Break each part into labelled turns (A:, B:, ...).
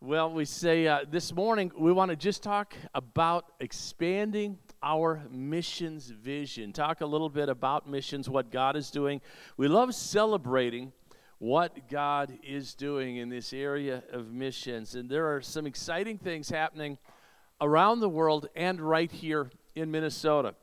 A: Well, we say uh, this morning we want to just talk about expanding our missions vision. Talk a little bit about missions, what God is doing. We love celebrating what God is doing in this area of missions. And there are some exciting things happening around the world and right here in Minnesota.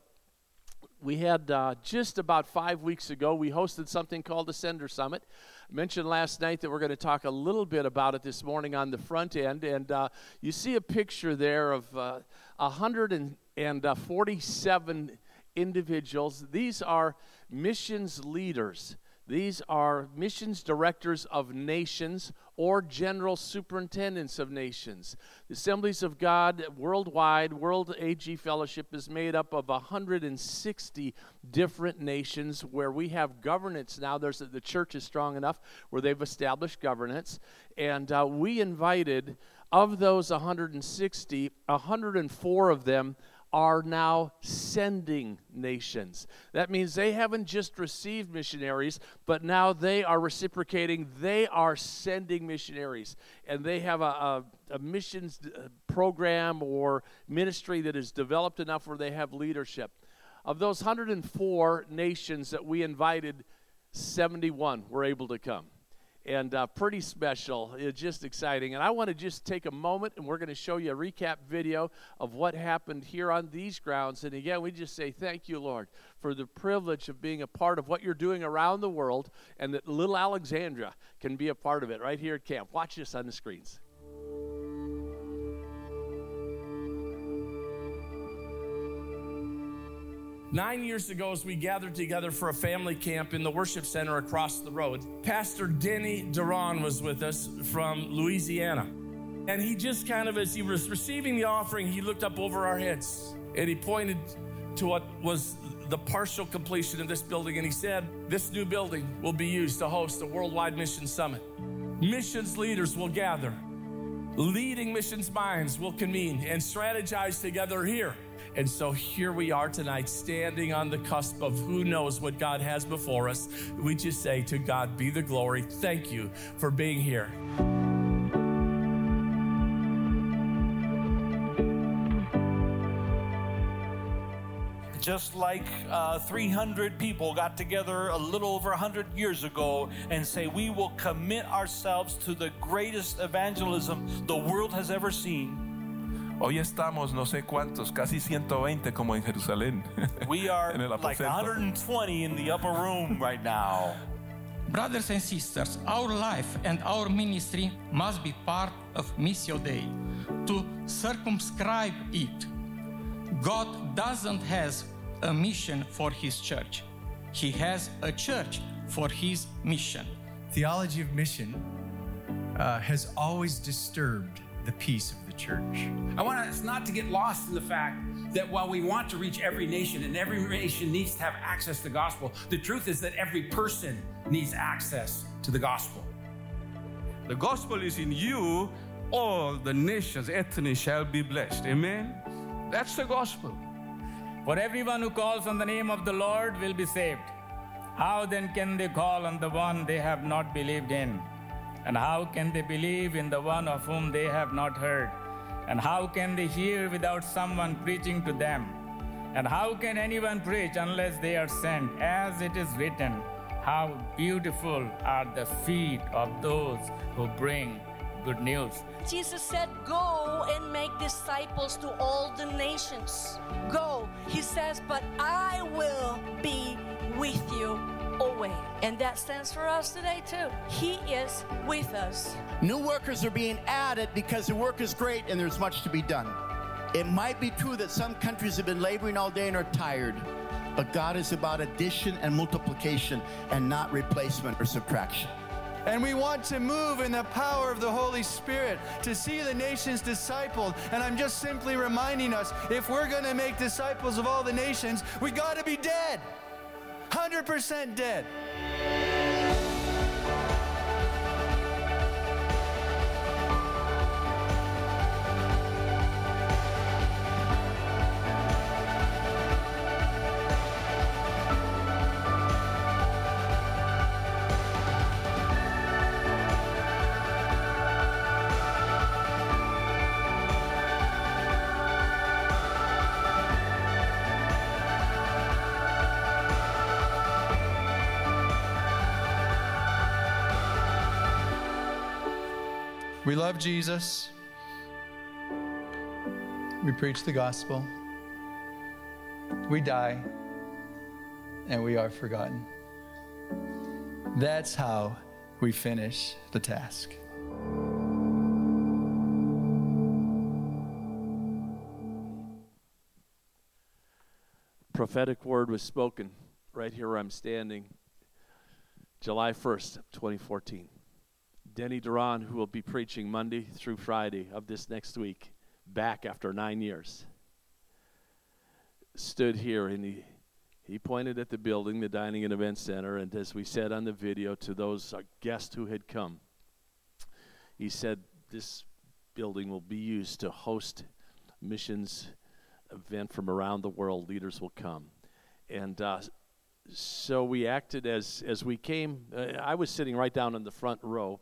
A: We had uh, just about five weeks ago, we hosted something called the Sender Summit. Mentioned last night that we're going to talk a little bit about it this morning on the front end. And uh, you see a picture there of uh, 147 individuals. These are missions leaders these are missions directors of nations or general superintendents of nations. The Assemblies of God worldwide, World AG Fellowship is made up of 160 different nations where we have governance now. There's the church is strong enough where they've established governance, and uh, we invited of those 160, 104 of them are now sending nations. That means they haven't just received missionaries, but now they are reciprocating. They are sending missionaries. And they have a, a, a missions uh, program or ministry that is developed enough where they have leadership. Of those 104 nations that we invited, 71 were able to come and uh, pretty special. It's just exciting. And I want to just take a moment and we're going to show you a recap video of what happened here on these grounds. And again, we just say thank you, Lord, for the privilege of being a part of what you're doing around the world and that little Alexandria can be a part of it right here at camp. Watch this on the screens. Nine years ago, as we gathered together for a family camp in the worship center across the road, Pastor Denny Duran was with us from Louisiana. And he just kind of, as he was receiving the offering, he looked up over our heads and he pointed to what was the partial completion of this building. And he said, This new building will be used to host a worldwide mission summit. Missions leaders will gather, leading missions minds will convene and strategize together here and so here we are tonight, standing on the cusp of who knows what God has before us. We just say, To God be the glory. Thank you for being here.
B: just like uh, 300 people got together a little over 100 years ago and say, We will commit ourselves to the greatest evangelism the world has ever seen.
C: Hoy estamos no sé cuántos, casi 120 como en Jerusalén.
B: We are en el like 120 in the upper room right now.
D: Brothers and sisters, our life and our ministry must be part of Missio Dei to circumscribe it. God doesn't has a mission for his church. He has a church for his mission.
E: Theology of mission uh, has always disturbed the peace of the church.
F: I want us not to get lost in the fact that while we want to reach every nation and every nation needs to have access to the gospel, the truth is that every person needs access to the gospel.
G: The gospel is in you, all the nations, ethnic shall be blessed. Amen? That's the gospel.
H: For everyone who calls on the name of the Lord will be saved. How then can they call on the one they have not believed in? And how can they believe in the one of whom they have not heard? And how can they hear without someone preaching to them? And how can anyone preach unless they are sent? As it is written, How beautiful are the feet of those who bring good news.
I: Jesus said, Go and make disciples to all the nations. Go. He says, But I will be with you always. And that stands for us today, too. He is with us.
J: New workers are being added because the work is great and there's much to be done. It might be true that some countries have been laboring all day and are tired, but God is about addition and multiplication and not replacement or subtraction.
K: And we want to move in the power of the Holy Spirit to see the nations discipled. And I'm just simply reminding us if we're going to make disciples of all the nations, we got to be dead. 100% dead. We love Jesus. We preach the gospel. We die, and we are forgotten. That's how we finish the task.
A: prophetic word was spoken right here where I'm standing, July 1st, 2014. Denny Duran, who will be preaching Monday through Friday of this next week, back after nine years, stood here and he, he pointed at the building, the Dining and Event Center, and as we said on the video to those guests who had come, he said, This building will be used to host missions event from around the world. Leaders will come. And uh, so we acted as, as we came. Uh, I was sitting right down in the front row.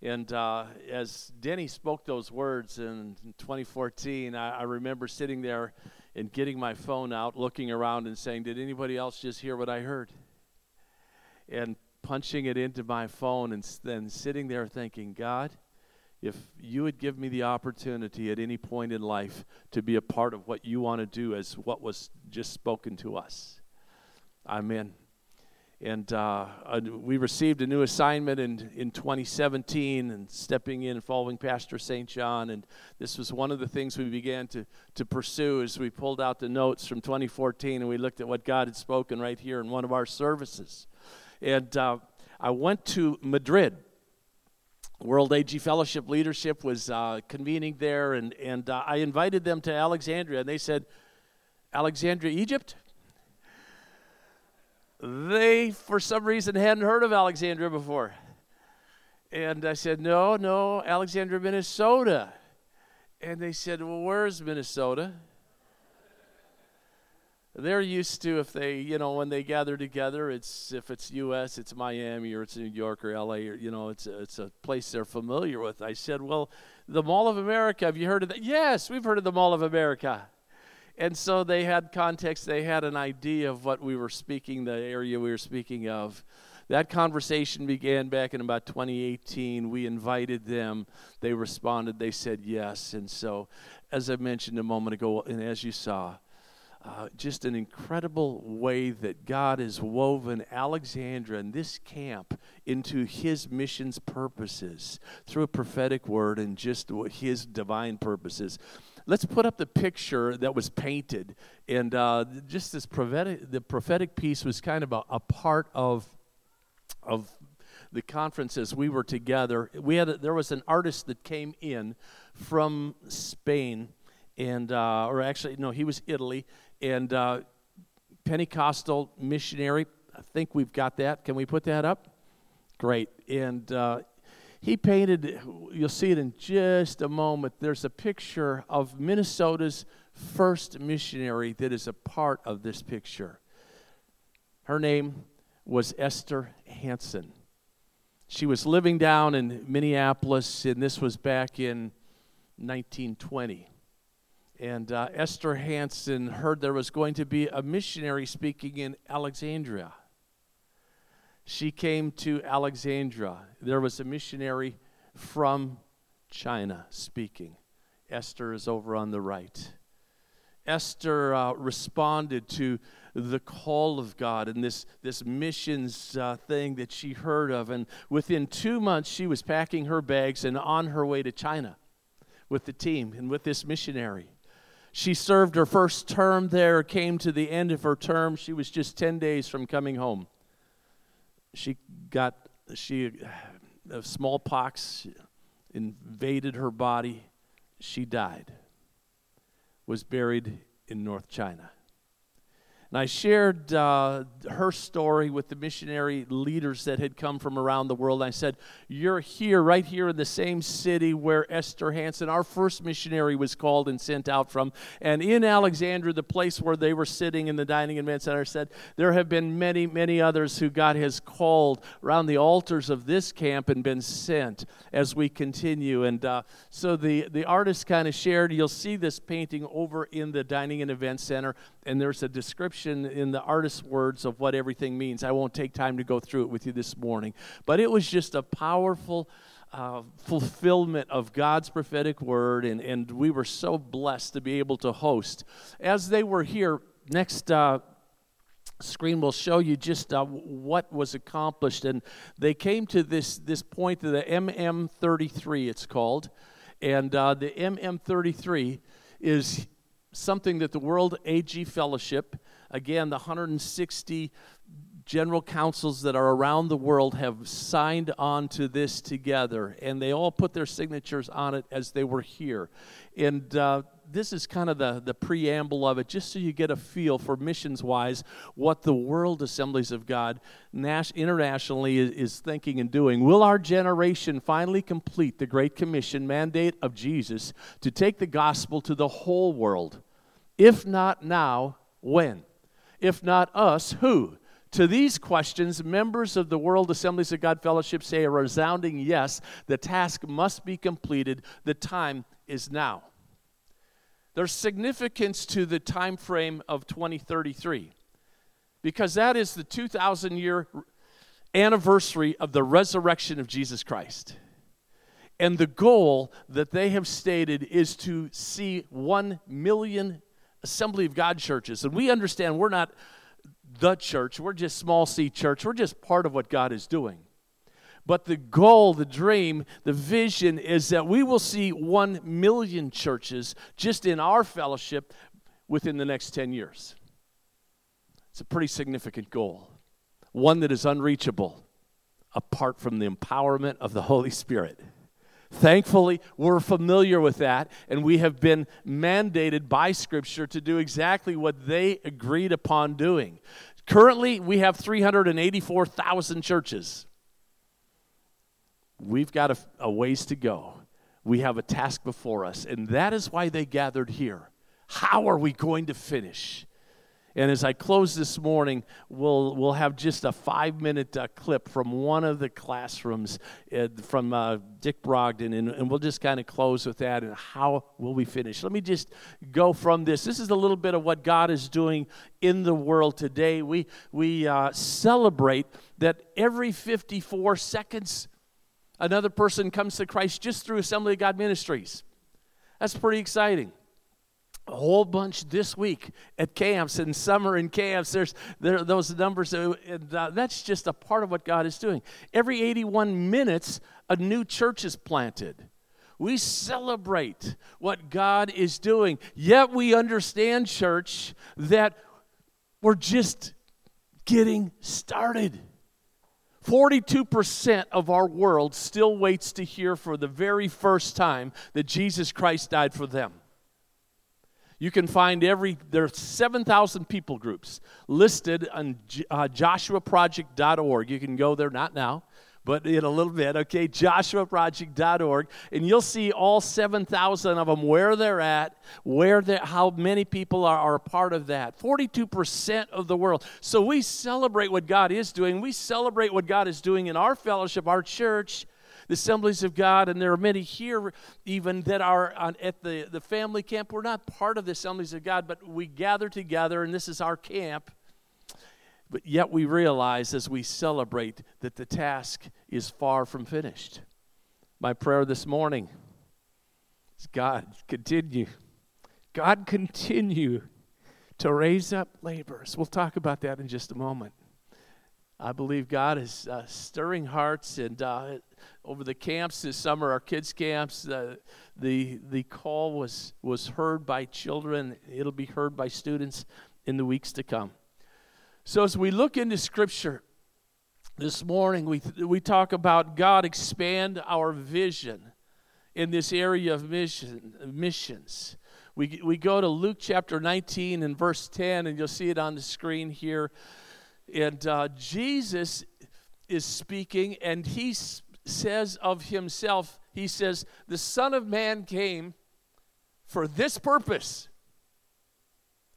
A: And uh, as Denny spoke those words in 2014, I, I, remember sitting there and getting my phone out, looking around and saying, Did anybody else just hear what I heard? And punching it into my phone and then sitting there thinking, God, if you would give me the opportunity at any point in life to be a part of what you want to do as what was just spoken to us. Amen. And uh, we received a new assignment in, in 2017 and stepping in and following Pastor St. John. And this was one of the things we began to, to pursue as we pulled out the notes from 2014 and we looked at what God had spoken right here in one of our services. And uh, I went to Madrid World AG Fellowship leadership was uh, convening there, and, and uh, I invited them to Alexandria, and they said, Alexandria, Egypt? They, for some reason, hadn't heard of Alexandria before. And I said, No, no, Alexandria, Minnesota. And they said, Well, where's Minnesota? they're used to if they you know when they gather together it's if it's us it's miami or it's new york or la or you know it's a, it's a place they're familiar with i said well the mall of america have you heard of that yes we've heard of the mall of america and so they had context they had an idea of what we were speaking the area we were speaking of. That conversation began back in about 2018 we invited them. They responded. They said yes. And so as i mentioned a moment ago and as you saw uh, just an incredible way that God has woven Alexandria and this camp into his mission's purposes through a prophetic word and just his divine purposes. Let's put up the picture that was painted. And uh, just this prophetic, the prophetic piece was kind of a, a part of, of the conferences we were together. We had a, there was an artist that came in from Spain, and uh, or actually no, he was Italy, and uh, Pentecostal missionary. I think we've got that. Can we put that up? Great. And uh, he painted, you'll see it in just a moment. There's a picture of Minnesota's first missionary that is a part of this picture. Her name was Esther Hansen. She was living down in Minneapolis, and this was back in 1920. And uh, Esther Hansen heard there was going to be a missionary speaking in Alexandria. She came to Alexandria. There was a missionary from China speaking. Esther is over on the right. Esther uh, responded to the call of God and this, this missions uh, thing that she heard of. And within two months, she was packing her bags and on her way to China with the team and with this missionary. She served her first term there, came to the end of her term. She was just 10 days from coming home. She got she uh, smallpox invaded her body. She died. Was buried in North China. And I shared uh, her story with the missionary leaders that had come from around the world. I said, You're here, right here in the same city where Esther Hansen, our first missionary, was called and sent out from. And in Alexandria, the place where they were sitting in the dining and event center, said, There have been many, many others who God has called around the altars of this camp and been sent as we continue. And uh, so the, the artist kind of shared, you'll see this painting over in the dining and event center and there's a description in the artist's words of what everything means. I won't take time to go through it with you this morning, but it was just a powerful uh, fulfillment of God's prophetic word, and, and we were so blessed to be able to host. As they were here, next uh, screen will show you just uh, what was accomplished. And they came to this, this point, the MM33, it's called. And uh, the MM33 is something that the World AG Fellowship, again, the 160 general councils that are around the world have signed on to this together, and they all put their signatures on it as they were here. And uh, this is kind of the, the preamble of it, just so you get a feel for missions wise what the World Assemblies of God nas- internationally is, is thinking and doing. Will our generation finally complete the Great Commission mandate of Jesus to take the gospel to the whole world? If not now, when? If not us, who? To these questions, members of the World Assemblies of God Fellowship say a resounding yes. The task must be completed. The time is now. There's significance to the time frame of 2033 because that is the 2,000 year anniversary of the resurrection of Jesus Christ. And the goal that they have stated is to see 1 million Assembly of God churches. And we understand we're not the church, we're just small c church, we're just part of what God is doing. But the goal, the dream, the vision is that we will see 1 million churches just in our fellowship within the next 10 years. It's a pretty significant goal, one that is unreachable apart from the empowerment of the Holy Spirit. Thankfully, we're familiar with that, and we have been mandated by Scripture to do exactly what they agreed upon doing. Currently, we have 384,000 churches. We've got a, a, ways to go. We have a task before us, and that is why they gathered here. How are we going to finish? And as I close this morning, we'll, we'll have just a five minute uh, clip from one of the classrooms uh, from uh, Dick Brogden, and, and we'll just kind of close with that and how will we finish. Let me just go from this. This is a little bit of what God is doing in the world today. We, we uh, celebrate that every 54 seconds, another person comes to Christ just through Assembly of God Ministries. That's pretty exciting a whole bunch this week at camps and summer in camps. There's there, those numbers, uh, and uh, that's just a part of what God is doing. Every 81 minutes, a new church is planted. We celebrate what God is doing, yet we understand, church, that we're just getting started. 42% of our world still waits to hear for the very first time that Jesus Christ died for them. You can find every, there are 7,000 people groups listed on uh, joshuaproject.org. You can go there, not now, but in a little bit, okay? joshuaproject.org. And you'll see all 7,000 of them, where they're at, where they how many people are, are a part of that. 42% of the world. So we celebrate what God is doing. We celebrate what God is doing in our fellowship, our church the assemblies of God, and there are many here even that are on, at the, the family camp. We're not part of the assemblies of God, but we gather together, and this is our camp. But yet we realize as we celebrate that the task is far from finished. My prayer this morning is God, continue. God, continue to raise up laborers. We'll talk about that in just a moment. I believe God is uh, stirring hearts, and uh, over the camps this summer, our kids' camps, uh, the, the call was, was heard by children. It'll be heard by students in the weeks to come. So, as we look into Scripture this morning, we, we talk about God expand our vision in this area of mission, missions. We, we go to Luke chapter 19 and verse 10, and you'll see it on the screen here. And uh, Jesus is speaking, and he's says of himself, he says, The Son of Man came for this purpose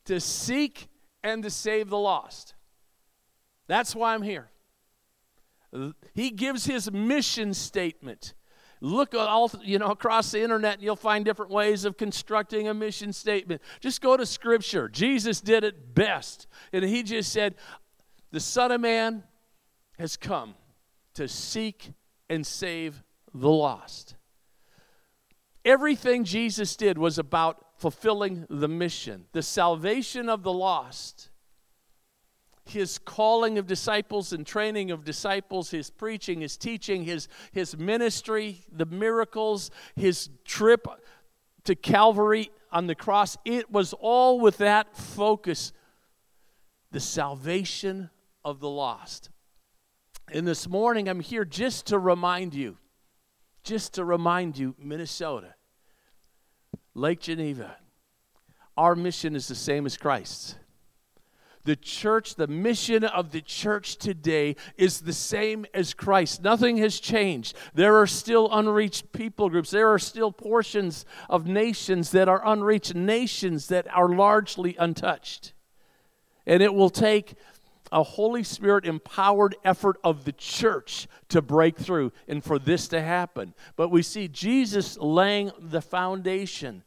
A: to seek and to save the lost. That's why I'm here. He gives his mission statement. Look all you know across the internet and you'll find different ways of constructing a mission statement. Just go to scripture. Jesus did it best. And he just said, "The Son of Man has come to seek and save the lost. Everything Jesus did was about fulfilling the mission, the salvation of the lost. His calling of disciples and training of disciples, his preaching, his teaching, his, his ministry, the miracles, his trip to Calvary on the cross, it was all with that focus the salvation of the lost. And this morning, I'm here just to remind you, just to remind you, Minnesota, Lake Geneva, our mission is the same as Christ's. The church, the mission of the church today is the same as Christ. Nothing has changed. There are still unreached people groups. There are still portions of nations that are unreached, nations that are largely untouched. And it will take a Holy Spirit empowered effort of the church to break through and for this to happen. But we see Jesus laying the foundation.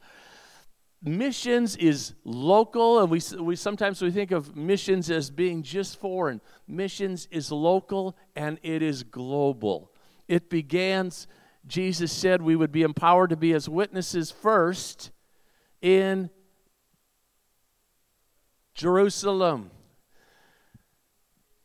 A: Missions is local, and we, we sometimes we think of missions as being just foreign. Missions is local and it is global. It begins, Jesus said we would be empowered to be as witnesses first in Jerusalem.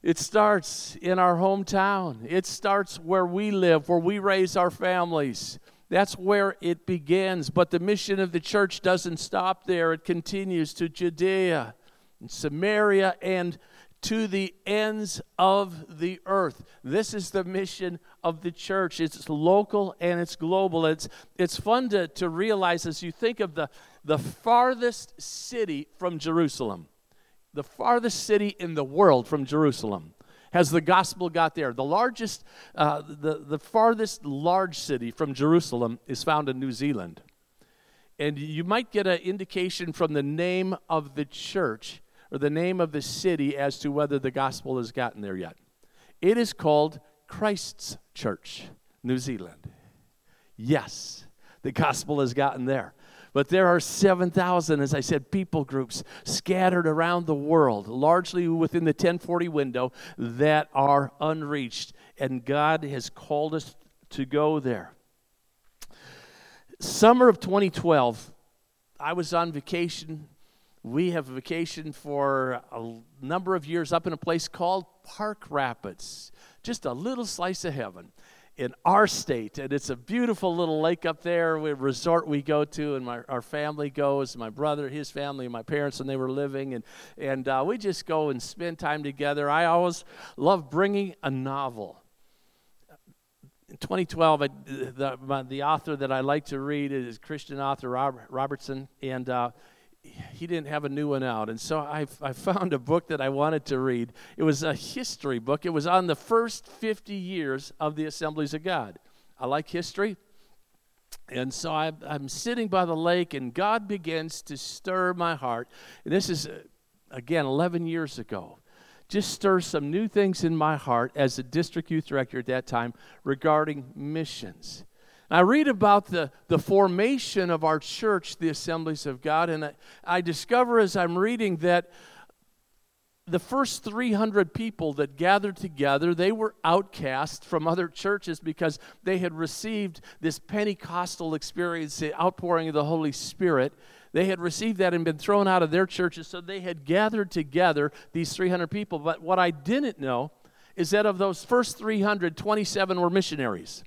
A: It starts in our hometown. It starts where we live, where we raise our families. That's where it begins. But the mission of the church doesn't stop there, it continues to Judea and Samaria and to the ends of the earth. This is the mission of the church. It's local and it's global. It's, it's fun to, to realize as you think of the, the farthest city from Jerusalem the farthest city in the world from Jerusalem. Has the gospel got there? The largest, uh, the, the farthest large city from Jerusalem is found in New Zealand. And you might get an indication from the name of the church or the name of the city as to whether the gospel has gotten there yet. It is called Christ's Church, New Zealand. Yes, the gospel has gotten there. But there are 7,000, as I said, people groups scattered around the world, largely within the 1040 window, that are unreached. And God has called us to go there. Summer of 2012, I was on vacation. We have a vacation for a number of years up in a place called Park Rapids, just a little slice of heaven in our state. And it's a beautiful little lake up there, a resort we go to, and my, our family goes, my brother, his family, and my parents when they were living. And, and uh, we just go and spend time together. I always love bringing a novel. In 2012, I, the, my, the author that I like to read is Christian author Robert, Robertson, and uh, he didn't have a new one out. And so I, I found a book that I wanted to read. It was a history book, it was on the first 50 years of the Assemblies of God. I like history. And so I, I'm sitting by the lake, and God begins to stir my heart. And this is, uh, again, 11 years ago. Just stir some new things in my heart as a district youth director at that time regarding missions. I read about the, the formation of our church, the Assemblies of God, and I, I discover as I'm reading that the first 300 people that gathered together they were outcast from other churches because they had received this pentecostal experience the outpouring of the holy spirit. They had received that and been thrown out of their churches so they had gathered together these 300 people. But what i didn't know is that of those first 300 27 were missionaries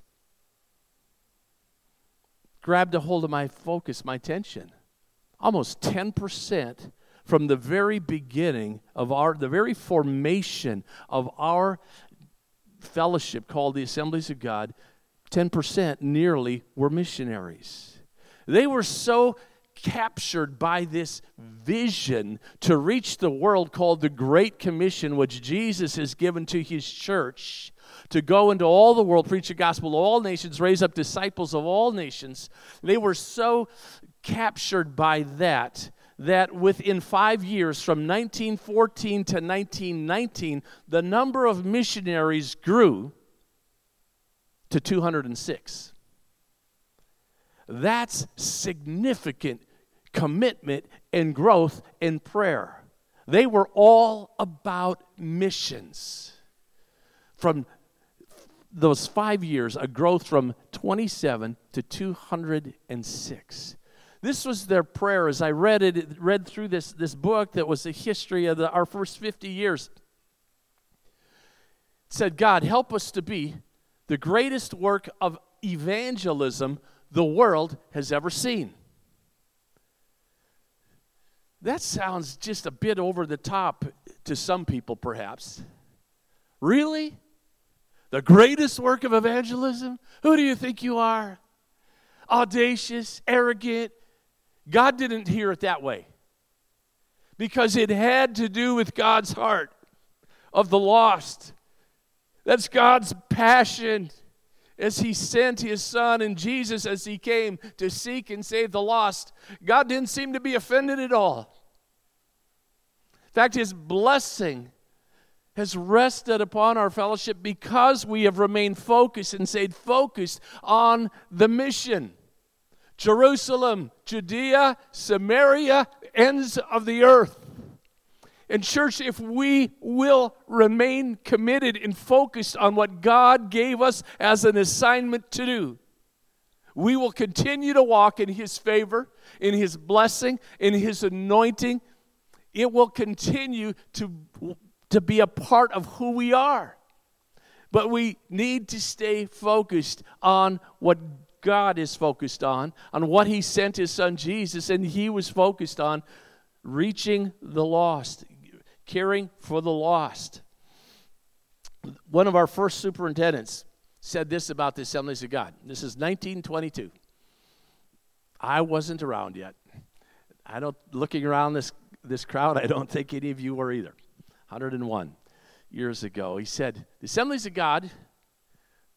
A: grabbed a hold of my focus, my attention. Almost 10% from the very beginning of our, the very formation of our fellowship called the Assemblies of God, 10% nearly were missionaries. They were so captured by this vision to reach the world called the Great Commission, which Jesus has given to his church to go into all the world, preach the gospel to all nations, raise up disciples of all nations. They were so captured by that that within five years, from 1914 to 1919, the number of missionaries grew to 206. That's significant commitment and growth in prayer. They were all about missions. From those five years, a growth from 27 to 206. This was their prayer as I read it, read through this, this book that was the history of the, our first 50 years. It said, God, help us to be the greatest work of evangelism the world has ever seen. That sounds just a bit over the top to some people, perhaps. Really? The greatest work of evangelism? Who do you think you are? Audacious, arrogant. God didn't hear it that way because it had to do with God's heart of the lost. That's God's passion as He sent His Son and Jesus as He came to seek and save the lost. God didn't seem to be offended at all. In fact, His blessing has rested upon our fellowship because we have remained focused and stayed focused on the mission. Jerusalem, Judea, Samaria, ends of the earth. And, church, if we will remain committed and focused on what God gave us as an assignment to do, we will continue to walk in His favor, in His blessing, in His anointing. It will continue to to be a part of who we are. But we need to stay focused on what God is focused on, on what He sent His Son Jesus, and He was focused on reaching the lost, caring for the lost. One of our first superintendents said this about the Assemblies of God. This is 1922. I wasn't around yet. I don't looking around this this crowd, I don't think any of you were either. 101 years ago. He said, The Assemblies of God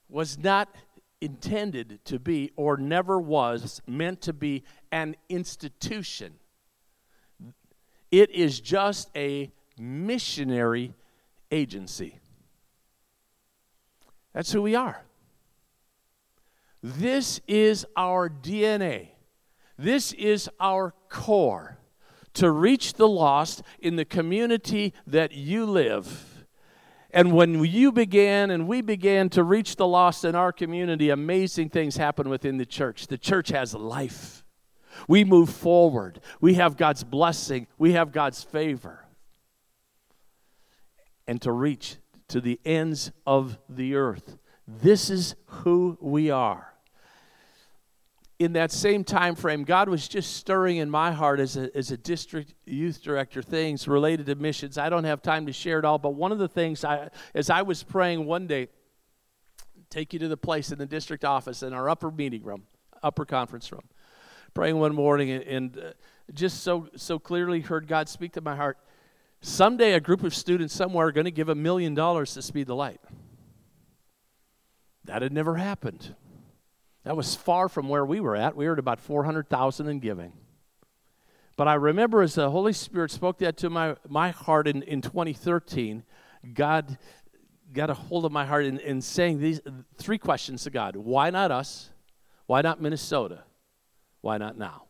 A: was not intended to be, or never was meant to be, an institution. It is just a missionary agency. That's who we are. This is our DNA. This is our core to reach the lost in the community that you live. And when you began and we began to reach the lost in our community, amazing things happen within the church. The church has life. We move forward. We have God's blessing. We have God's favor. And to reach to the ends of the earth. This is who we are in that same time frame, God was just stirring in my heart as a, as a district youth director things related to missions. I don't have time to share it all, but one of the things I, as I was praying one day, take you to the place in the district office in our upper meeting room, upper conference room, praying one morning and, and uh, just so so clearly heard God speak to my heart. Someday, a group of students somewhere are going to give a million dollars to Speed the Light. That had never happened. That was far from where we were at. We were at about 400,000 in giving. But I remember as the Holy Spirit spoke that to my, my heart in, in 2013, God got a hold of my heart in, in saying these three questions to God Why not us? Why not Minnesota? Why not now?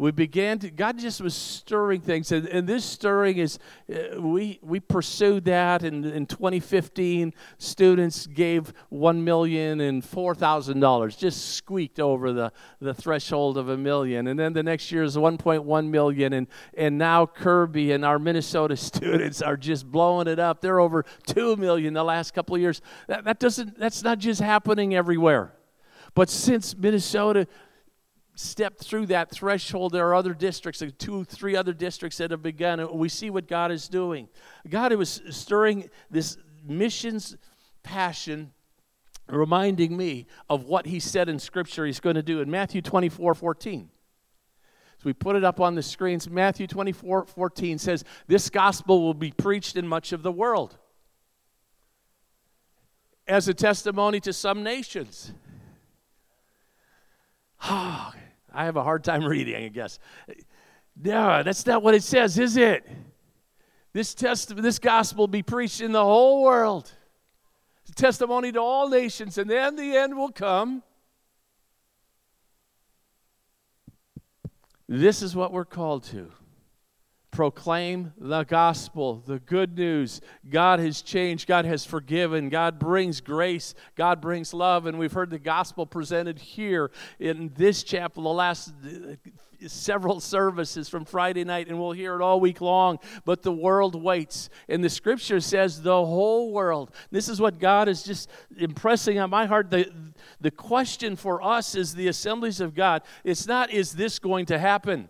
A: We began to god just was stirring things and, and this stirring is uh, we we pursued that and in 2015 students gave one million and four thousand dollars just squeaked over the, the threshold of a million and then the next year is 1.1 million and and now kirby and our minnesota students are just blowing it up. They're over 2 million the last couple of years. That, that doesn't that's not just happening everywhere. But since minnesota stepped through that threshold. There are other districts, like two, three other districts that have begun. We see what God is doing. God was stirring this missions passion, reminding me of what He said in Scripture He's going to do in Matthew 24 14. So we put it up on the screens. Matthew 24 14 says, This gospel will be preached in much of the world as a testimony to some nations. Oh, I have a hard time reading, I guess. No, that's not what it says, is it? This test, this gospel be preached in the whole world. Testimony to all nations, and then the end will come. This is what we're called to proclaim the gospel, the good news. God has changed, God has forgiven, God brings grace, God brings love. And we've heard the gospel presented here in this chapel the last uh, several services from Friday night, and we'll hear it all week long. But the world waits. And the scripture says the whole world. This is what God is just impressing on my heart. The, the question for us is the assemblies of God. It's not, is this going to happen?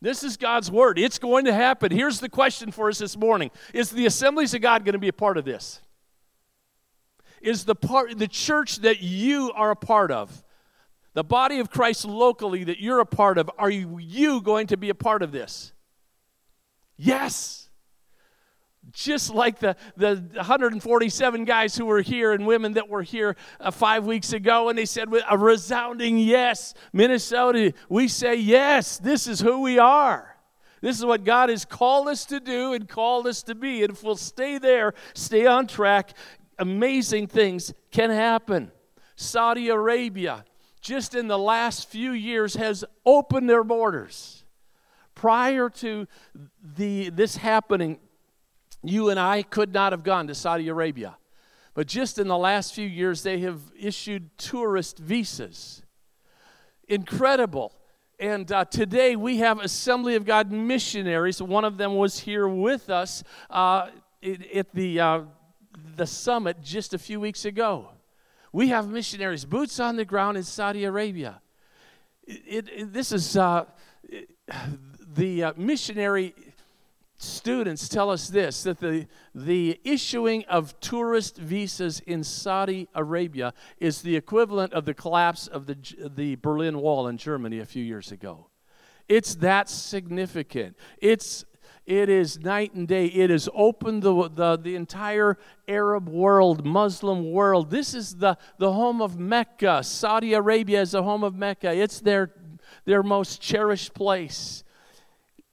A: This is God's word. It's going to happen. Here's the question for us this morning Is the assemblies of God going to be a part of this? Is the part the church that you are a part of, the body of Christ locally that you're a part of, are you, going to be a part of this? Yes just like the, the 147 guys who were here and women that were here uh, five weeks ago, and they said with a resounding yes, Minnesota, we say yes, this is who we are. This is what God has called us to do and called us to be. And if we'll stay there, stay on track, amazing things can happen. Saudi Arabia, just in the last few years, has opened their borders. Prior to the, this happening, you and I could not have gone to Saudi Arabia. But just in the last few years, they have issued tourist visas. Incredible. And uh, today we have Assembly of God missionaries. One of them was here with us uh, at the, uh, the summit just a few weeks ago. We have missionaries, boots on the ground in Saudi Arabia. It, it, this is uh, the uh, missionary students tell us this that the, the issuing of tourist visas in Saudi Arabia is the equivalent of the collapse of the, the Berlin Wall in Germany a few years ago. It's that significant. It's it is night and day. It has opened the, the, the entire Arab world, Muslim world. This is the, the home of Mecca. Saudi Arabia is the home of Mecca. It's their, their most cherished place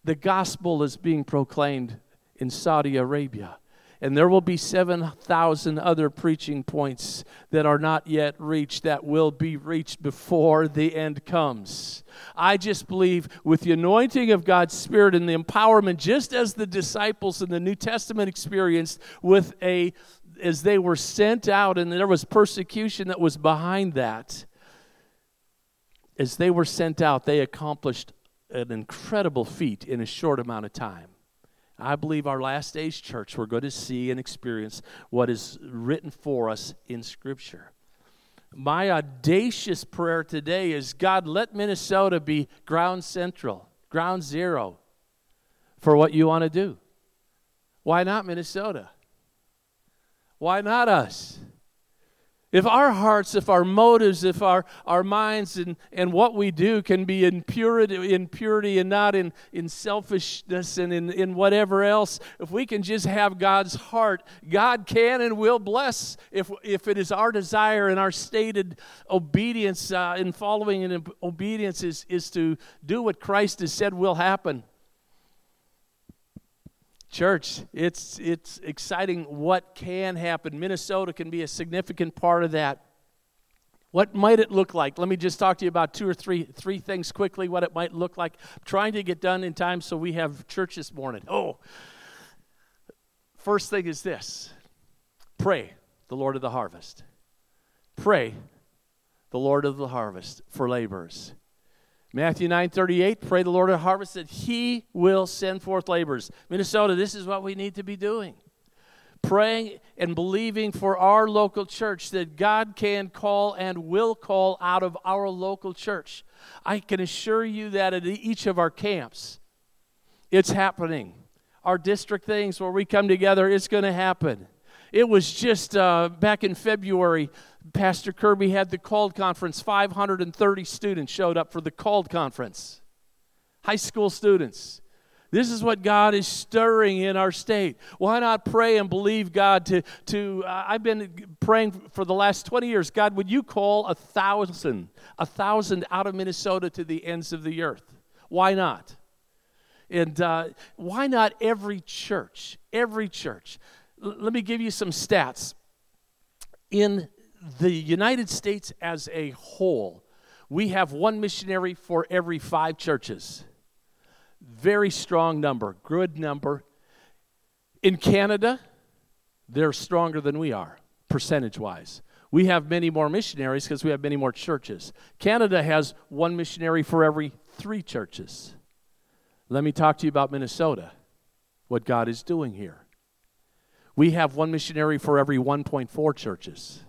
A: the gospel is being proclaimed in Saudi Arabia. And there will be 7,000 other preaching points that are not yet reached that will be reached before the end comes. I just believe with the anointing of God's Spirit and the empowerment, just as the disciples in the New Testament experienced with a as they were sent out and there was persecution that was behind that. As they were sent out, they accomplished an incredible feat in a short amount of time. I believe our last days church, we're going to see and experience what is written for us in Scripture. My audacious prayer today is God, let Minnesota be ground central, ground zero for what you want to do. Why not Minnesota? Why not us? If our hearts, if our motives, if our, our minds and, and what we do can be in purity, in purity and not in, in selfishness and in, in whatever else, if we can just have God's heart, God can and will bless if, if it is our desire and our stated obedience uh, in following and obedience is, is to do what Christ has said will happen. Church, it's, it's exciting what can happen. Minnesota can be a significant part of that. What might it look like? Let me just talk to you about two or three, three things quickly, what it might look like. I'm trying to get done in time so we have church this morning. Oh, first thing is this pray the Lord of the harvest. Pray the Lord of the harvest for laborers. Matthew 9 38, pray the Lord of harvest that he will send forth laborers. Minnesota, this is what we need to be doing. Praying and believing for our local church that God can call and will call out of our local church. I can assure you that at each of our camps, it's happening. Our district things where we come together, it's going to happen. It was just uh, back in February, Pastor Kirby had the called conference. 530 students showed up for the called conference. High school students. This is what God is stirring in our state. Why not pray and believe God to, to uh, I've been praying for the last 20 years. God, would you call a thousand, a thousand out of Minnesota to the ends of the earth? Why not? And uh, why not every church? Every church. L- let me give you some stats. In the United States as a whole, we have one missionary for every five churches. very strong number, good number. In Canada, they're stronger than we are, percentage wise. We have many more missionaries because we have many more churches. Canada has one missionary for every three churches. Let me talk to you about Minnesota, what God is doing here. We have one missionary for every 1.4 churches.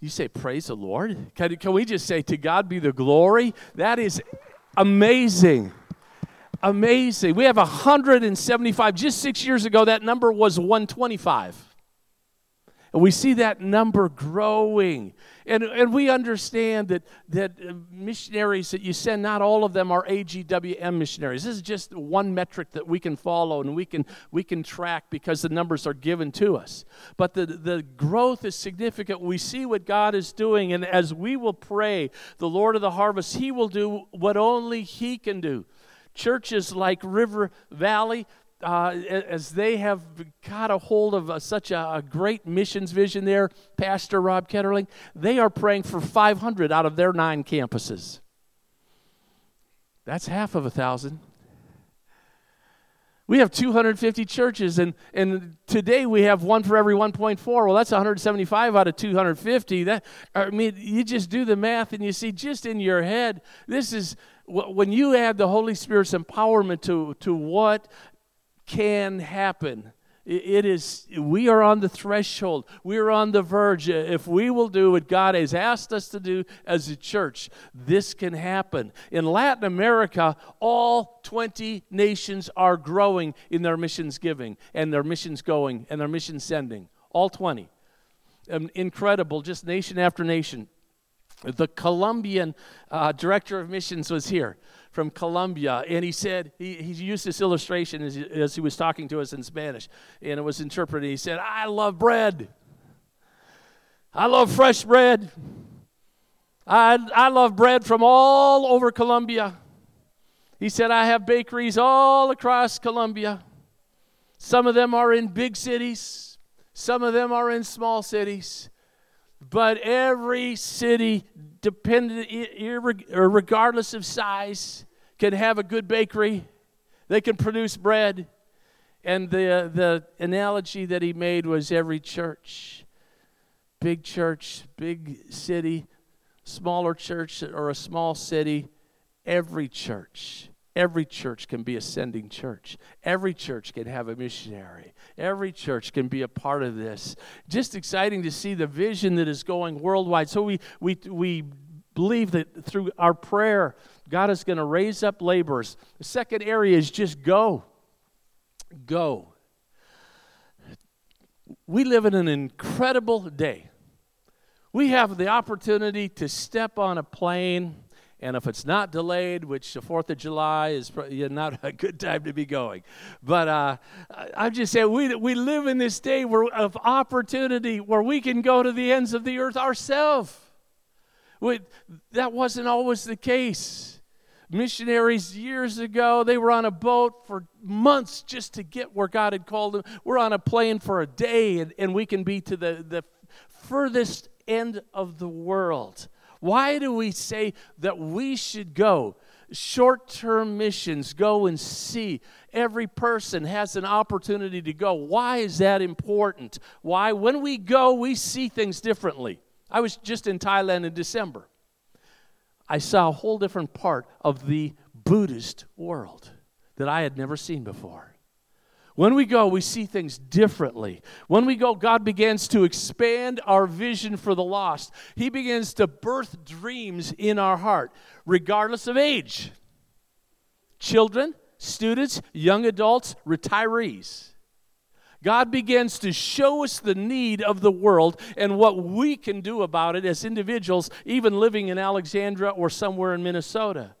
A: You say, Praise the Lord? Can, can we just say, To God be the glory? That is amazing. Amazing. We have 175. Just six years ago, that number was 125. And we see that number growing. And, and we understand that, that uh, missionaries that you send, not all of them are AGWM missionaries. This is just one metric that we can follow and we can, we can track because the numbers are given to us. But the, the growth is significant. We see what God is doing. And as we will pray, the Lord of the harvest, He will do what only He can do. Churches like River Valley, uh, as they have got a hold of a, such a, a, great missions vision there, Pastor Rob Ketterling, they are praying for 500 out of their nine campuses. That's half of a thousand. We have 250 churches, and, and today we have one for every 1.4. Well, that's 175 out of 250. That I mean, you just do the math, and you see just in your head, this is when you add the Holy Spirit's empowerment to, to what can happen. It is, we are on the threshold. We are on the verge. If we will do what God has asked us to do as a church, this can happen. In Latin America, all 20 nations are growing in their missions giving and their missions going and their missions sending. All 20. Um, incredible, just nation after nation. The Colombian uh, director of missions was here from Colombia, and he said, he, he used this illustration as he, as he was talking to us in Spanish, and it was interpreted. He said, I love bread. I love fresh bread. I, I love bread from all over Colombia. He said, I have bakeries all across Colombia. Some of them are in big cities, some of them are in small cities. But every city, dependent, regardless of size, can have a good bakery, they can produce bread. And the, the analogy that he made was every church big church, big city, smaller church, or a small city, every church. Every church can be a sending church. Every church can have a missionary. Every church can be a part of this. Just exciting to see the vision that is going worldwide. So we we we believe that through our prayer God is going to raise up laborers. The second area is just go. Go. We live in an incredible day. We have the opportunity to step on a plane, and if it's not delayed, which the 4th of July is not a good time to be going. But uh, I'm just saying, we, we live in this day where, of opportunity where we can go to the ends of the earth ourselves. that wasn't always the case missionaries years ago. They were on a boat for months just to get where God had called them. We're on a plane for a day, and, and we can be to the, the furthest end of the world. Why do we say that we should go? Short term missions, go and see. Every person has an opportunity to go. Why is that important? Why? When we go, we see things differently. I was just in Thailand in December. I saw a whole different part of the Buddhist world that I had never seen before. When we go, we see things differently. When we go, God begins to expand our vision for the lost. He begins to birth dreams in our heart, regardless of age. Children, students, young adults, retirees. God begins to show us the need of the world and what we can do about it as individuals, even living in Alexandria or somewhere in Minnesota.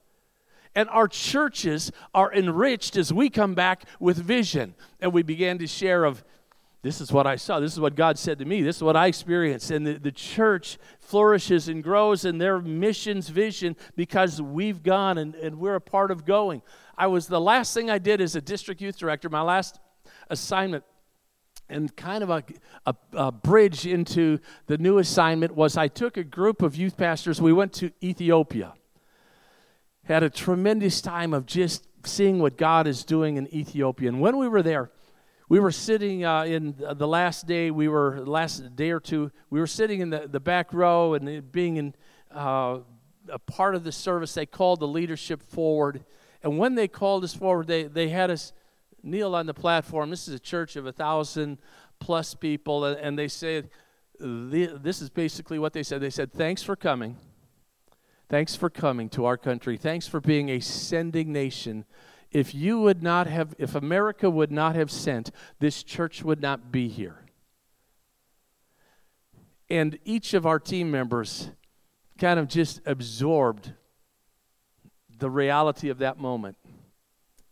A: And our churches are enriched as we come back with vision. And we began to share of this is what I saw. This is what God said to me. This is what I experienced. And the, the church flourishes and grows in their missions vision because we've gone and, and we're a part of going. I was the last thing I did as a district youth director, my last assignment and kind of a, a, a, bridge into the new assignment was I took a group of youth pastors. We went to Ethiopia. Had a tremendous time of just seeing what God is doing in Ethiopia. And when we were there, we were sitting uh, in the last day, we were, last day or two, we were sitting in the, the back row and being in uh, a part of the service. They called the leadership forward. And when they called us forward, they, they had us kneel on the platform. This is a church of a thousand plus people. And they said, this is basically what they said. They said, Thanks for coming. Thanks for coming to our country. Thanks for being a sending nation. If you would not have, if America would not have sent, this church would not be here. And each of our team members kind of just absorbed the reality of that moment.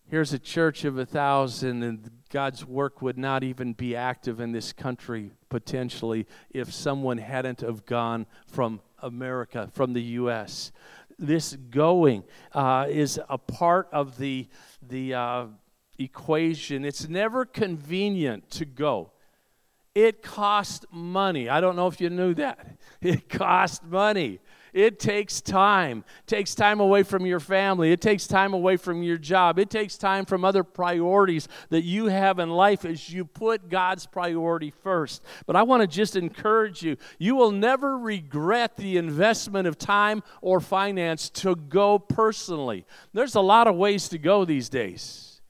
A: Here's a church of a thousand, and God's work would not even be active in this country potentially if someone hadn't have gone from America, from the U.S. This going uh, is a part of the the uh, equation. It's never convenient to go. It costs money. I don't know if you knew that. It costs money. It takes time. It takes time away from your family. It takes time away from your job. It takes time from other priorities that you have in life as you put God's priority first. But I want to just encourage you you will never regret the investment of time or finance to go personally. There's a lot of ways to go these days.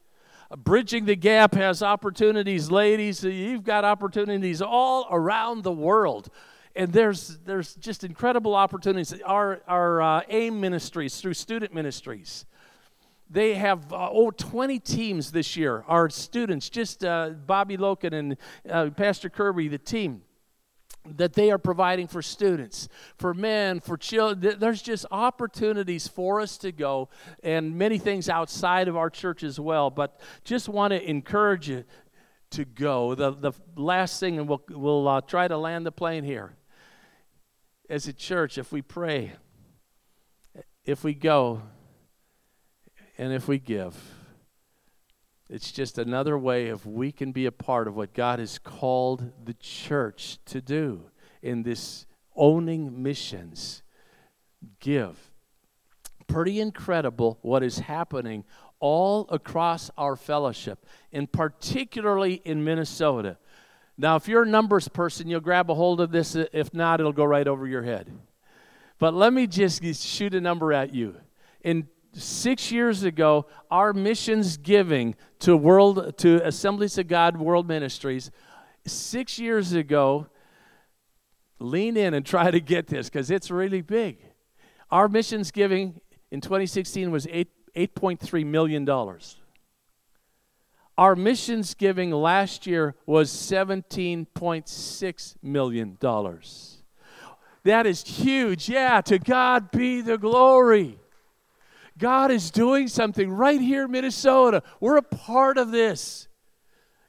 A: Bridging the Gap has opportunities, ladies. You've got opportunities all around the world and there's there's just incredible opportunities. Our our uh, AIM ministries through student ministries, they have uh, oh 20 teams this year. Our students, just uh, Bobby Loken and uh, Pastor Kirby, the team that they are providing for students, for men, for children. There's just opportunities for us to go, and many things outside of our church as well. But just want to encourage you to go. The the last thing, and we'll we'll uh, try to land the plane here as a church, if we pray, if we go, and if we give, it's just another way of we can be a part of what God has called the church to do in this owning missions. Give. Pretty incredible what is happening all across our fellowship, and particularly in Minnesota. Now, if you're a numbers person, you'll grab a hold of this. If not, it'll go right over your head. But let me just shoot a number at you. In six years ago, our missions giving to world to Assemblies of God World Ministries, six years ago, lean in and try to get this because it's really big. Our missions giving in 2016 was eight eight point three million dollars. Our missions giving last year was $17.6 million. That is huge. Yeah, to God be the glory. God is doing something right here in Minnesota. We're a part of this.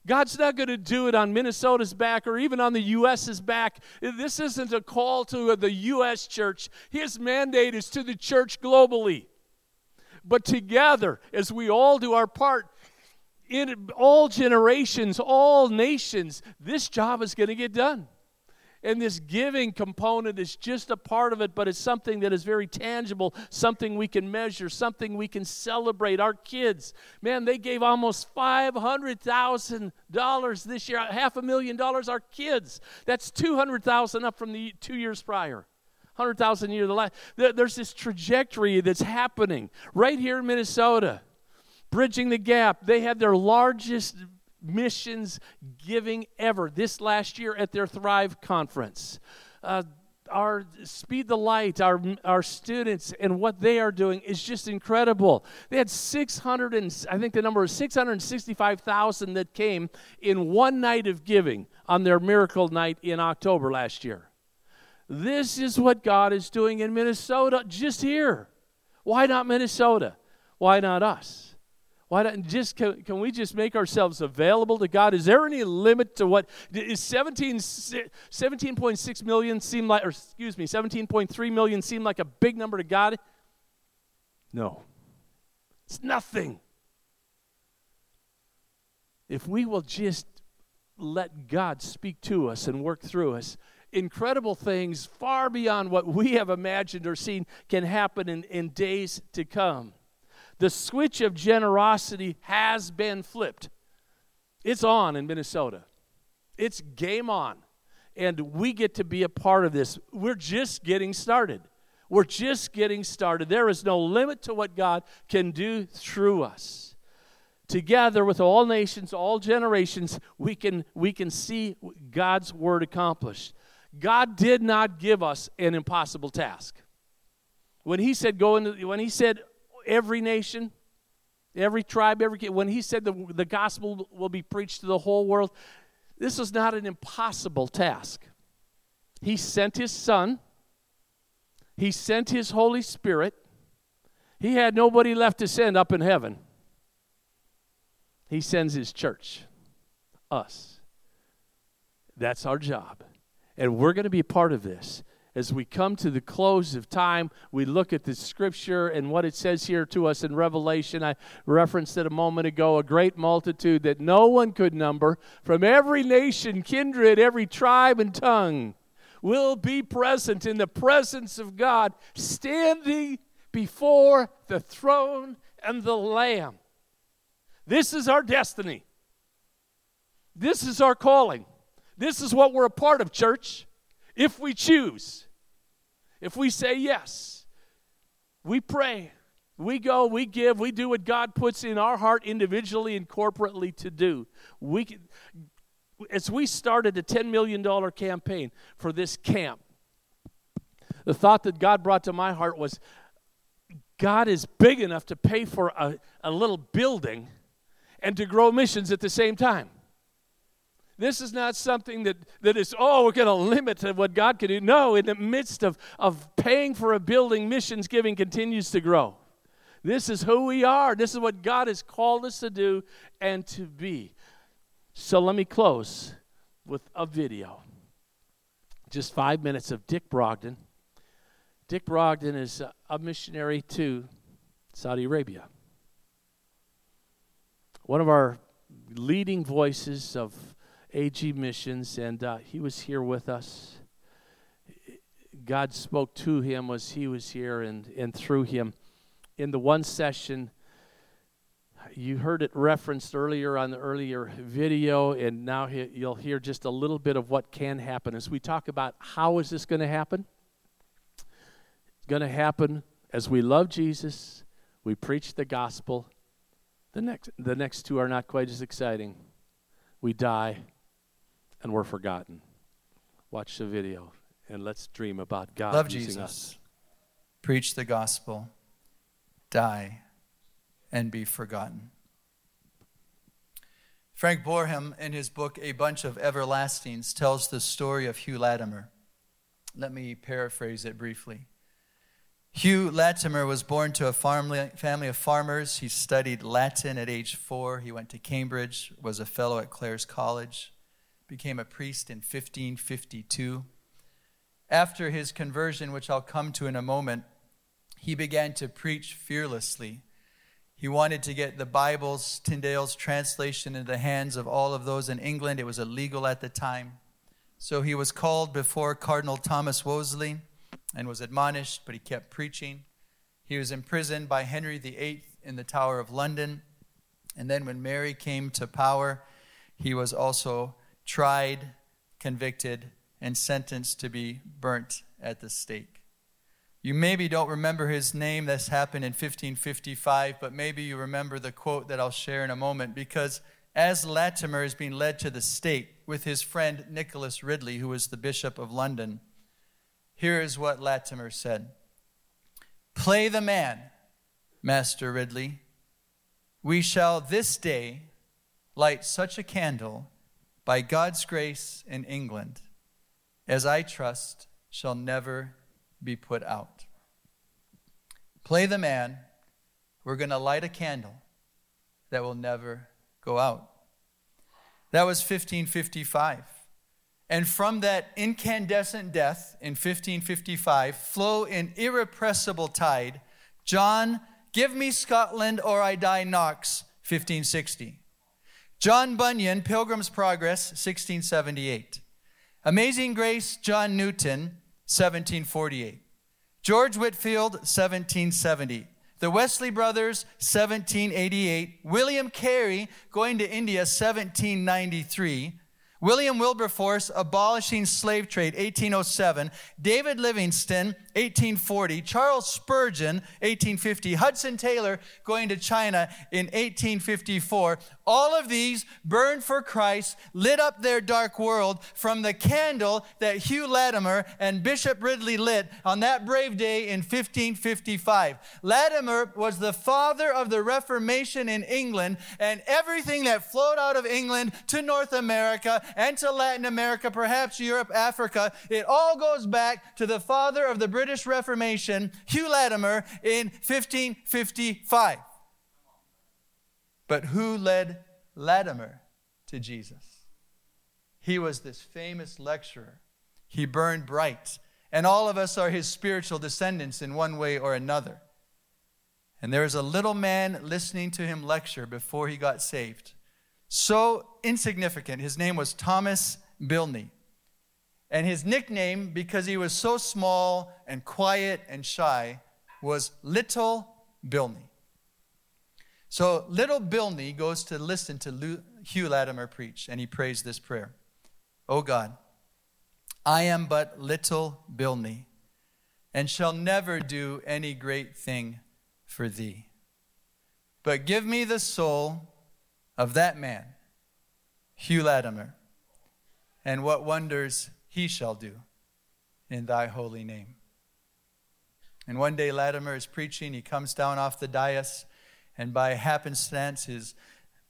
A: God's not going to do it on Minnesota's back or even on the U.S.'s back. This isn't a call to the U.S. church. His mandate is to the church globally. But together, as we all do our part, in all generations, all nations, this job is going to get done. And this giving component is just a part of it, but it's something that is very tangible, something we can measure, something we can celebrate. Our kids, man, they gave almost $500,000 this year, half a million dollars. Our kids, that's 200,000 up from the two years prior. 100,000 a year. The last, there's this trajectory that's happening right here in Minnesota. Bridging the Gap, they had their largest missions giving ever this last year at their Thrive conference. Uh, our Speed the Light, our, our students, and what they are doing is just incredible. They had 600, and I think the number is 665,000 that came in one night of giving on their miracle night in October last year. This is what God is doing in Minnesota, just here. Why not Minnesota? Why not us? Why don't just can, can we just make ourselves available to God? Is there any limit to what is 17 17.6 million seem like or excuse me, 17.3 million seem like a big number to God? No. It's nothing. If we will just let God speak to us and work through us, incredible things far beyond what we have imagined or seen can happen in, in days to come. The switch of generosity has been flipped. It's on in Minnesota. It's game on. And we get to be a part of this. We're just getting started. We're just getting started. There is no limit to what God can do through us. Together with all nations, all generations, we can, we can see God's word accomplished. God did not give us an impossible task. When he said go into when he said every nation, every tribe, every when he said the, the gospel will be preached to the whole world, this was not an impossible task. He sent his son, he sent his Holy Spirit. He had nobody left to send up in heaven. He sends his church, us. That's our job. And we're going to be a part of this. As we come to the close of time, we look at the scripture and what it says here to us in Revelation. I referenced it a moment ago a great multitude that no one could number from every nation, kindred, every tribe, and tongue will be present in the presence of God, standing before the throne and the Lamb. This is our destiny. This is our calling. This is what we're a part of, church. If we choose, if we say yes, we pray, we go, we give, we do what God puts in our heart individually and corporately to do. We can, as we started a $10 million campaign for this camp, the thought that God brought to my heart was God is big enough to pay for a, a little building and to grow missions at the same time. This is not something that, that is, oh, we're going to limit what God can do. No, in the midst of, of paying for a building, missions giving continues to grow. This is who we are. This is what God has called us to do and to be. So let me close with a video. Just five minutes of Dick Brogden. Dick Brogden is a missionary to Saudi Arabia. One of our leading voices of AG Missions, and uh, he was here with us. God spoke to him as he was here and, and through him. In the one session, you heard it referenced earlier on the earlier video, and now he, you'll hear just a little bit of what can happen. As we talk about how is this going to happen, it's going to happen as we love Jesus, we preach the gospel. The next, the next two are not quite as exciting. We die and we're forgotten. Watch the video and let's dream about God
K: Love
A: using
K: Jesus.
A: us.
K: Preach the gospel, die, and be forgotten. Frank Boreham, in his book A Bunch of Everlastings, tells the story of Hugh Latimer. Let me paraphrase it briefly. Hugh Latimer was born to a family of farmers. He studied Latin at age four. He went to Cambridge, was a fellow at Clare's College became a priest in 1552. After his conversion, which I'll come to in a moment, he began to preach fearlessly. He wanted to get the Bible's, Tyndale's translation into the hands of all of those in England. It was illegal at the time. So he was called before Cardinal Thomas Wolsey and was admonished, but he kept preaching. He was imprisoned by Henry VIII in the Tower of London. And then when Mary came to power, he was also tried, convicted, and sentenced to be burnt at the stake. You maybe don't remember his name, this happened in 1555, but maybe you remember the quote that I'll share in a moment because as Latimer is being led to the stake with his friend Nicholas Ridley, who was the Bishop of London, here is what Latimer said Play the man, Master Ridley. We shall this day light such a candle by God's grace in England, as I trust, shall never be put out. Play the man. We're going to light a candle that will never go out. That was 1555. And from that incandescent death in 1555 flow an irrepressible tide. John, give me Scotland or I die Knox, 1560. John Bunyan, Pilgrim's Progress, 1678. Amazing Grace, John Newton, 1748. George Whitefield, 1770. The Wesley brothers, 1788. William Carey going to India, 1793. William Wilberforce abolishing slave trade 1807, David Livingstone 1840, Charles Spurgeon 1850, Hudson Taylor going to China in 1854. All of these burned for Christ, lit up their dark world from the candle that Hugh Latimer and Bishop Ridley lit on that brave day in 1555. Latimer was the father of the Reformation in England, and everything that flowed out of England to North America and to Latin America, perhaps Europe, Africa, it all goes back to the father of the British Reformation, Hugh Latimer, in 1555. But who led Latimer to Jesus? He was this famous lecturer. He burned bright, and all of us are his spiritual descendants in one way or another. And there was a little man listening to him lecture before he got saved. So insignificant. His name was Thomas Bilney. And his nickname, because he was so small and quiet and shy, was Little Bilney. So little Bilney goes to listen to Hugh Latimer preach, and he prays this prayer O God, I am but little Bilney, and shall never do any great thing for thee. But give me the soul of that man, Hugh Latimer, and what wonders he shall do in thy holy name. And one day Latimer is preaching, he comes down off the dais and by happenstance, his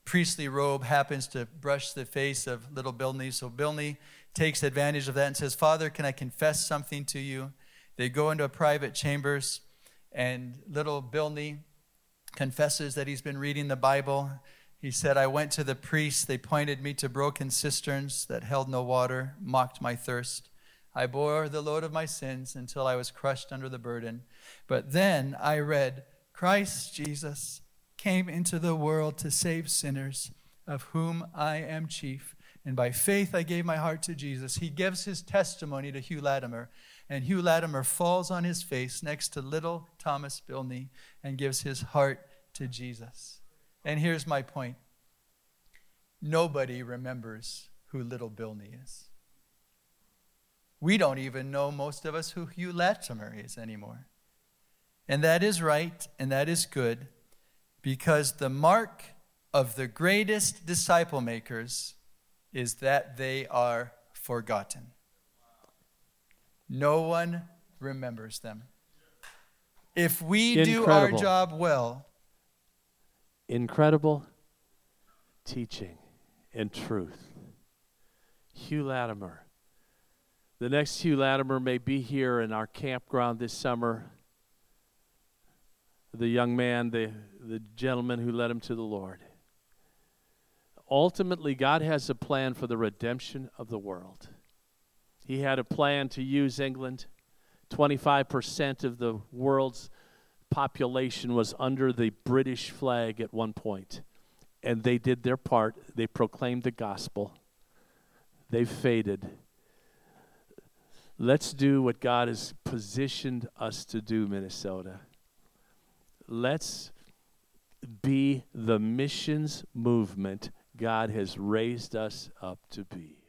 K: priestly robe happens to brush the face of little Bilney. So Bilney takes advantage of that and says, Father, can I confess something to you? They go into a private chambers, and little Bilney confesses that he's been reading the Bible. He said, I went to the priests. They pointed me to broken cisterns that held no water, mocked my thirst. I bore the load of my sins until I was crushed under the burden. But then I read, Christ Jesus came into the world to save sinners, of whom I am chief. And by faith I gave my heart to Jesus. He gives his testimony to Hugh Latimer, and Hugh Latimer falls on his face next to little Thomas Bilney and gives his heart to Jesus. And here's my point nobody remembers who little Bilney is. We don't even know, most of us, who Hugh Latimer is anymore. And that is right, and that is good because the mark of the greatest disciple makers is that they are forgotten. No one remembers them. If we Incredible. do our job well,
A: incredible teaching and truth. Hugh Latimer. The next Hugh Latimer may be here in our campground this summer. The young man, the the gentleman who led him to the Lord. Ultimately, God has a plan for the redemption of the world. He had a plan to use England. 25% of the world's population was under the British flag at one point, and they did their part. They proclaimed the gospel. They faded. Let's do what God has positioned us to do, Minnesota. Let's be the missions movement God has raised us up to be.